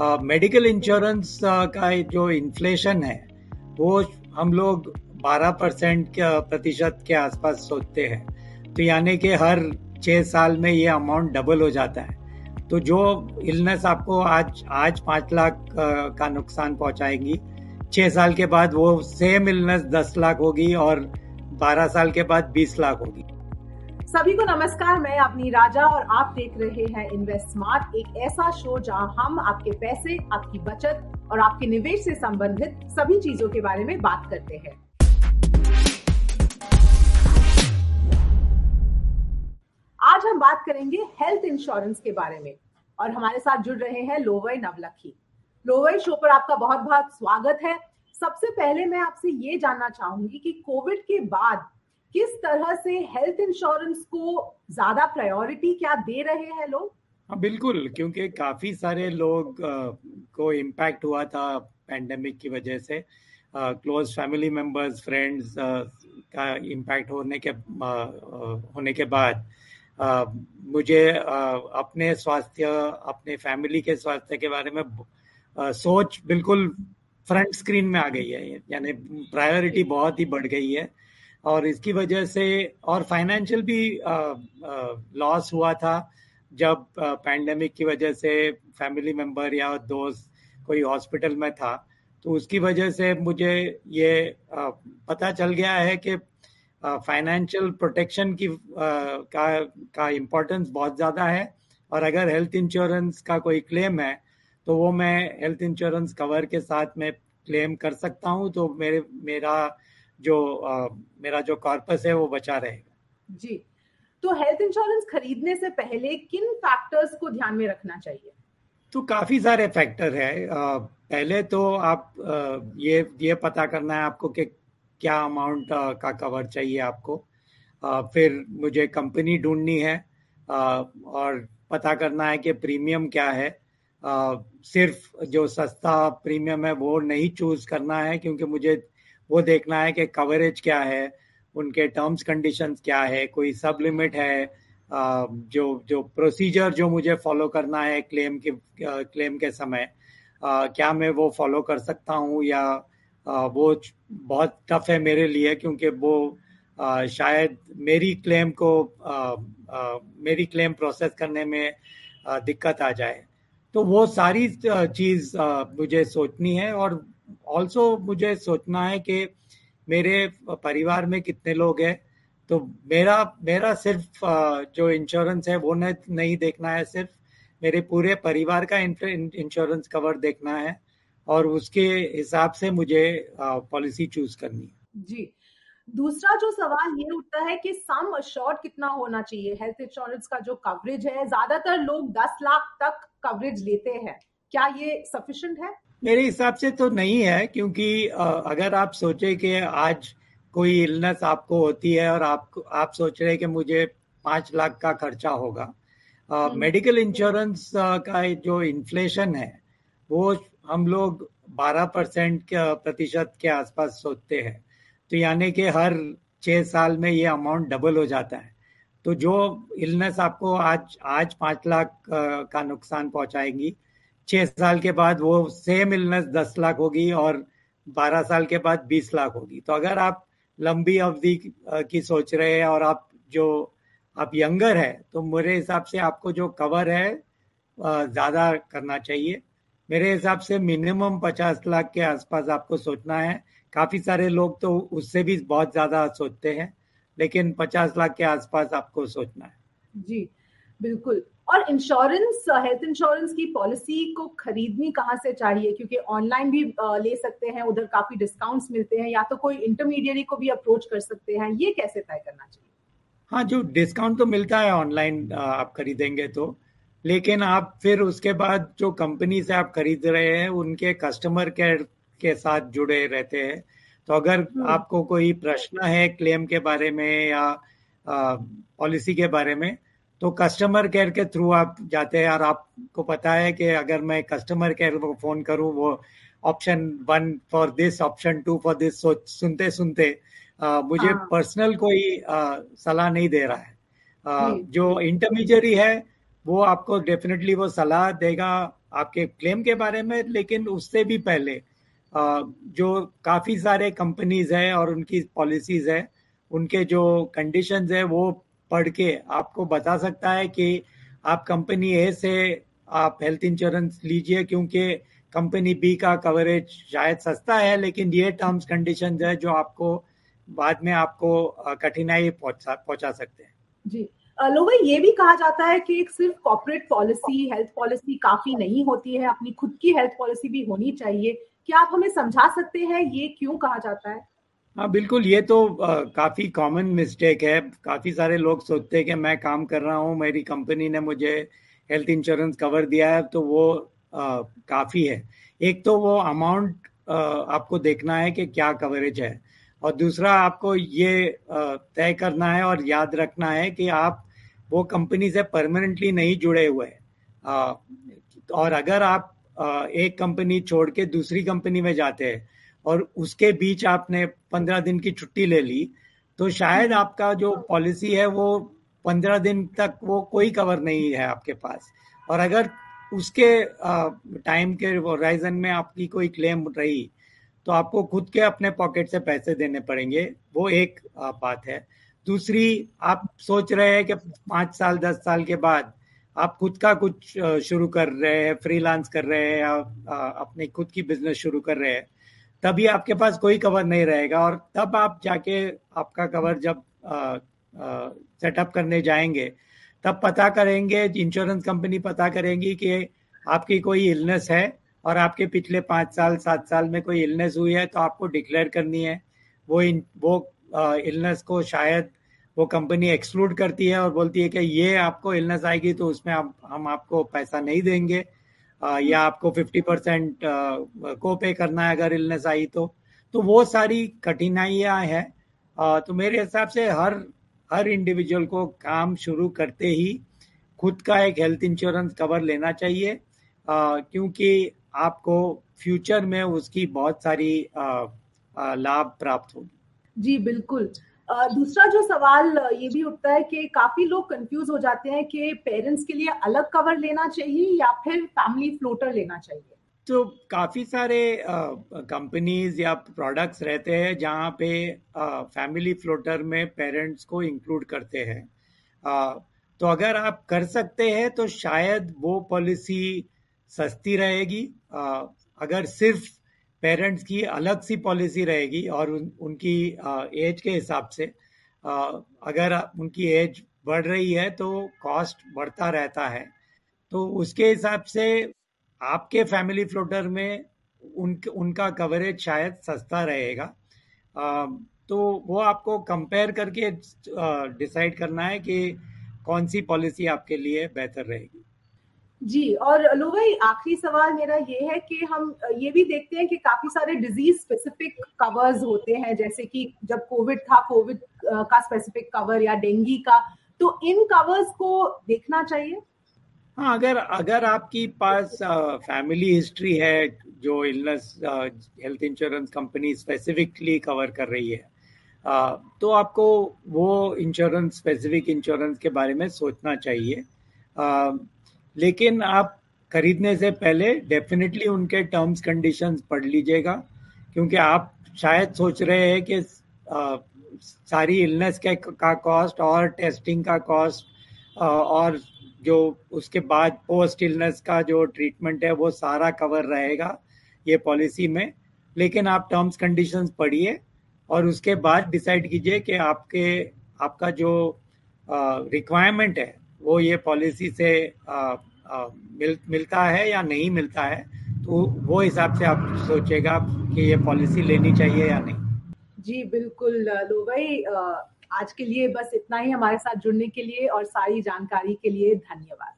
Medical insurance का जो inflation है, वो हम लोग 12 परसेंट प्रतिशत के आसपास सोचते हैं। तो यानी कि हर छह साल में ये अमाउंट डबल हो जाता है। तो जो इलनेस आपको आज आज पाँच लाख का नुकसान पहुंचाएँगी, छह साल के बाद वो सेम इलनेस दस लाख होगी और बारह साल के बाद बीस लाख होगी। सभी को नमस्कार, मैं अपनी राजा और आप देख रहे हैं इन्वेस्ट स्मार्ट एक ऐसा शो जहाँ हम आपके पैसे, आपकी बचत और आपके निवेश से संबंधित सभी चीज़ों के बारे में बात करते हैं। आज हम बात करेंगे हेल्थ इंश्योरेंस के बारे में और हमारे साथ जुड़ रहे हैं लोवई नवलखी। लोवई शो पर आपका बहुत बहुत स्वागत है। सबसे पहले मैं आपसे ये जानना चाहूँगी कि कोविड के बाद किस तरह से हेल्थ इंश्योरेंस को ज़्यादा प्रायोरिटी क्या दे रहे हैं लोग? हाँ बिल्कुल क्योंकि काफ़ी सारे लोग आ, को इम्पैक्ट हुआ था पैंडेमिक की वजह से। क्लोज फैमिली मेंबर्स फ्रेंड्स का इम्पैक्ट होने के आ, होने के बाद आ, मुझे आ, अपने स्वास्थ्य अपने फैमिली के स्वास्थ्य के बारे में आ, सोच बिल्कुल फ्रंट स्क्रीन में आ गई है। यानी प्रायोरिटी बहुत ही बढ़ गई है। और इसकी वजह से, और फाइनेंशियल भी लॉस हुआ था जब पैंडेमिक की वजह से फैमिली मेंबर या दोस्त कोई हॉस्पिटल में था। तो उसकी वजह से मुझे ये पता चल गया है कि फाइनेंशियल प्रोटेक्शन की का का इम्पोर्टेंस बहुत ज़्यादा है। और अगर हेल्थ इंश्योरेंस का कोई क्लेम है तो वो मैं हेल्थ इंश्योरेंस कवर के साथ में क्लेम कर सकता हूँ। तो मेरे, मेरा जो आ, मेरा जो कॉर्पस है वो बचा रहेगा। जी। तो हेल्थ इंश्योरेंस खरीदने से पहले किन फैक्टर्स को ध्यान में रखना चाहिए? तो काफ़ी सारे फैक्टर है। आ, पहले तो आप आ, ये ये पता करना है आपको कि क्या अमाउंट का कवर चाहिए आपको। फिर मुझे कंपनी ढूंढनी है। और पता करना है कि प्रीमियम क्या है। सिर्फ़ जो सस्ता प्रीमियम है वो नहीं चूज़ करना है क्योंकि मुझे वो देखना है कि कवरेज क्या है, उनके टर्म्स कंडीशंस क्या है, कोई सब लिमिट है जो जो प्रोसीजर जो मुझे फॉलो करना है क्लेम के क्लेम के समय क्या मैं वो फॉलो कर सकता हूँ या वो बहुत टफ है मेरे लिए क्योंकि वो शायद मेरी क्लेम को मेरी क्लेम प्रोसेस करने में दिक्कत आ जाए। तो वो सारी चीज़ मुझे सोचनी है और ऑल्सो मुझे सोचना है कि मेरे परिवार में कितने लोग हैं तो मेरा मेरा सिर्फ़ जो इंश्योरेंस है, वो नहीं देखना है सिर्फ़। मेरे पूरे परिवार का इंश्योरेंस कवर देखना है और उसके हिसाब से मुझे पॉलिसी चूज़ करनी है। जी। दूसरा जो सवाल ये उठता है कि सम शॉर्ट कितना होना चाहिए? हेल्थ इंश्योरेंस का जो कवरेज है, ज़्यादातर लोग 10 लाख तक कवरेज लेते हैं। क्या ये सफिशिएंट है? मेरे हिसाब से तो नहीं है क्योंकि अगर आप सोचे कि आज कोई इलनेस आपको होती है और आप आप सोच रहे हैं कि मुझे पाँच लाख का खर्चा होगा मेडिकल इंश्योरेंस का जो इन्फ्लेशन है वो हम लोग 12 परसेंट प्रतिशत के आसपास सोचते हैं। तो यानी कि हर छह साल में ये अमाउंट डबल हो जाता है। तो जो इलनेस आपको आज आज पाँच लाख का नुकसान पहुंचाएँगी छह साल के बाद वो सेम इलनेस दस लाख होगी और बारह साल के बाद बीस लाख होगी। तो अगर आप लंबी अवधि की सोच रहे हैं और आप जो, आप यंगर है तो मेरे हिसाब से आपको जो कवर है ज़्यादा करना चाहिए। मेरे हिसाब से मिनिमम पचास लाख के आसपास आपको सोचना है। काफ़ी सारे लोग तो उससे भी बहुत ज़्यादा सोचते हैं, लेकिन पचास लाख के आसपास आपको सोचना है। जी। बिल्कुल। और इंश्योरेंस हेल्थ इंश्योरेंस की पॉलिसी को खरीदनी कहाँ से चाहिए? क्योंकि ऑनलाइन भी ले सकते हैं उधर काफ़ी डिस्काउंट्स मिलते हैं या तो कोई इंटरमीडियरी को भी अप्रोच कर सकते हैं। ये कैसे तय करना चाहिए? हाँ जो डिस्काउंट तो मिलता है ऑनलाइन आप खरीदेंगे तो। लेकिन आप फिर उसके बाद जो कंपनी से आप खरीद रहे हैं उनके कस्टमर केयर के साथ जुड़े रहते हैं। तो अगर हम्म। आपको कोई प्रश्न है क्लेम के बारे में या पॉलिसी के बारे में तो कस्टमर केयर के थ्रू आप जाते हैं और आपको पता है कि अगर मैं कस्टमर केयर को फ़ोन करूँ वो option one for this option two for this सुनते सुनते आ, मुझे पर्सनल हाँ। कोई सलाह नहीं दे रहा है आ, जो इंटरमीडियरी है वो आपको डेफिनेटली वो सलाह देगा आपके क्लेम के बारे में लेकिन उससे भी पहले आ, जो काफ़ी सारे कंपनीज़ है और उनकी पॉलिसीज़ है उनके जो कंडीशंस है वो पढ़ के आपको बता सकता है कि आप कंपनी ए से आप हेल्थ इंश्योरेंस लीजिए, क्योंकि कंपनी बी का कवरेज शायद सस्ता है, लेकिन ये टर्म्स कंडीशन है जो आपको बाद में आपको कठिनाई पहुँचा पहुँचा सकते हैं। जी। लोग, ये भी कहा जाता है कि एक सिर्फ़ कॉर्पोरेट पॉलिसी हेल्थ पॉलिसी काफ़ी नहीं होती है, अपनी खुद की हेल्थ पॉलिसी भी होनी चाहिए। क्या आप हमें समझा सकते हैं, ये क्यों कहा जाता है? हाँ बिल्कुल ये तो आ, काफ़ी कॉमन मिस्टेक है। काफ़ी सारे लोग सोचते हैं कि मैं काम कर रहा हूँ मेरी कंपनी ने मुझे हेल्थ इंश्योरेंस कवर दिया है तो वो आ, काफ़ी है। एक तो वो अमाउंट आपको देखना है कि क्या कवरेज है और दूसरा आपको ये तय करना है और याद रखना है कि आप वो कंपनी से परमानेंटली नहीं जुड़े हुए और अगर आप एक कंपनी छोड़ के दूसरी कंपनी में जाते हैं और उसके बीच आपने पंद्रह दिन की छुट्टी ले ली तो शायद आपका जो पॉलिसी है वो पंद्रह दिन तक वो कोई कवर नहीं है आपके पास। और अगर उसके टाइम के होराइजन में आपकी कोई क्लेम रही तो आपको खुद के अपने पॉकेट से पैसे देने पड़ेंगे। वो एक बात है। दूसरी, आप सोच रहे हैं कि पाँच साल, दस साल के बाद आप खुद का कुछ शुरू कर रहे हैं फ्रीलांस कर रहे हैं या अपनी खुद की बिज़नेस शुरू कर रहे हैं तभी आपके पास कोई कवर नहीं रहेगा और तब आप जाके आपका कवर जब सेटअप करने जाएँगे तब पता करेंगे इंश्योरेंस कंपनी पता करेंगी कि आपकी कोई इलनेस है और आपके पिछले पाँच साल सात साल में कोई इलनेस हुई है तो आपको डिक्लेयर करनी है। वो इन वो इलनेस को शायद वो कंपनी एक्सक्लूड करती है और बोलती है कि ये आपको इलनेस आएगी तो उसमें आप, हम आपको पैसा नहीं देंगे। या आपको 50 परसेंट को पे करना है अगर इलनेस आई तो। तो वो सारी कठिनाइयाँ हैं। तो मेरे हिसाब से हर हर इंडिविजुअल को काम शुरू करते ही खुद का एक हेल्थ इंश्योरेंस कवर लेना चाहिए। क्योंकि आपको फ्यूचर में उसकी बहुत सारी लाभ प्राप्त होगी। जी, बिल्कुल। दूसरा जो सवाल ये भी उठता है कि काफ़ी लोग कंफ्यूज हो जाते हैं कि पेरेंट्स के लिए अलग कवर लेना चाहिए या फिर फैमिली फ्लोटर लेना चाहिए। तो काफ़ी सारे कंपनीज़ या प्रोडक्ट्स रहते हैं जहाँ पे फैमिली फ्लोटर में पेरेंट्स को इंक्लूड करते हैं। तो अगर आप कर सकते हैं तो शायद वो पॉलिसी सस्ती रहेगी। अगर सिर्फ़ पेरेंट्स की अलग सी पॉलिसी रहेगी और उन, उनकी एज के हिसाब से अगर उनकी एज बढ़ रही है तो कॉस्ट बढ़ता रहता है। तो उसके हिसाब से आपके फैमिली फ्लोटर में उन उनका कवरेज शायद सस्ता रहेगा। तो वो आपको कंपेयर करके डिसाइड करना है कि कौन सी पॉलिसी आपके लिए बेहतर रहेगी। जी और लो भाई आखिरी सवाल मेरा ये है कि हम ये भी देखते हैं कि काफ़ी सारे डिज़ीज़ स्पेसिफिक कवर्स होते हैं जैसे कि जब कोविड था कोविड का स्पेसिफिक कवर या डेंगी का तो इन कवर्स को देखना चाहिए? हाँ अगर अगर आपकी पास फैमिली हिस्ट्री है जो illness health insurance company specifically cover कर रही है आ, तो आपको वो इंश्योरेंस स्पेसिफिक इंश्योरेंस के बारे में सोचना चाहिए। आ, लेकिन आप खरीदने से पहले डेफिनेटली उनके टर्म्स कंडीशंस पढ़ लीजिएगा, क्योंकि आप शायद सोच रहे हैं कि सारी इलनेस के का कॉस्ट और टेस्टिंग का कॉस्ट और जो उसके बाद पोस्ट इलनेस का जो ट्रीटमेंट है, वो सारा कवर रहेगा ये पॉलिसी में। लेकिन आप टर्म्स कंडीशंस पढ़िए और उसके बाद डिसाइड कीजिए कि आपके, आपका जो रिक्वायरमेंट है वो ये पॉलिसी से आ, आ, मिल, मिलता है या नहीं मिलता है तो वो हिसाब से आप सोचेगा कि ये पॉलिसी लेनी चाहिए या नहीं। जी बिल्कुल लो भाई आज के लिए बस इतना ही हमारे साथ जुड़ने के लिए और सारी जानकारी के लिए धन्यवाद।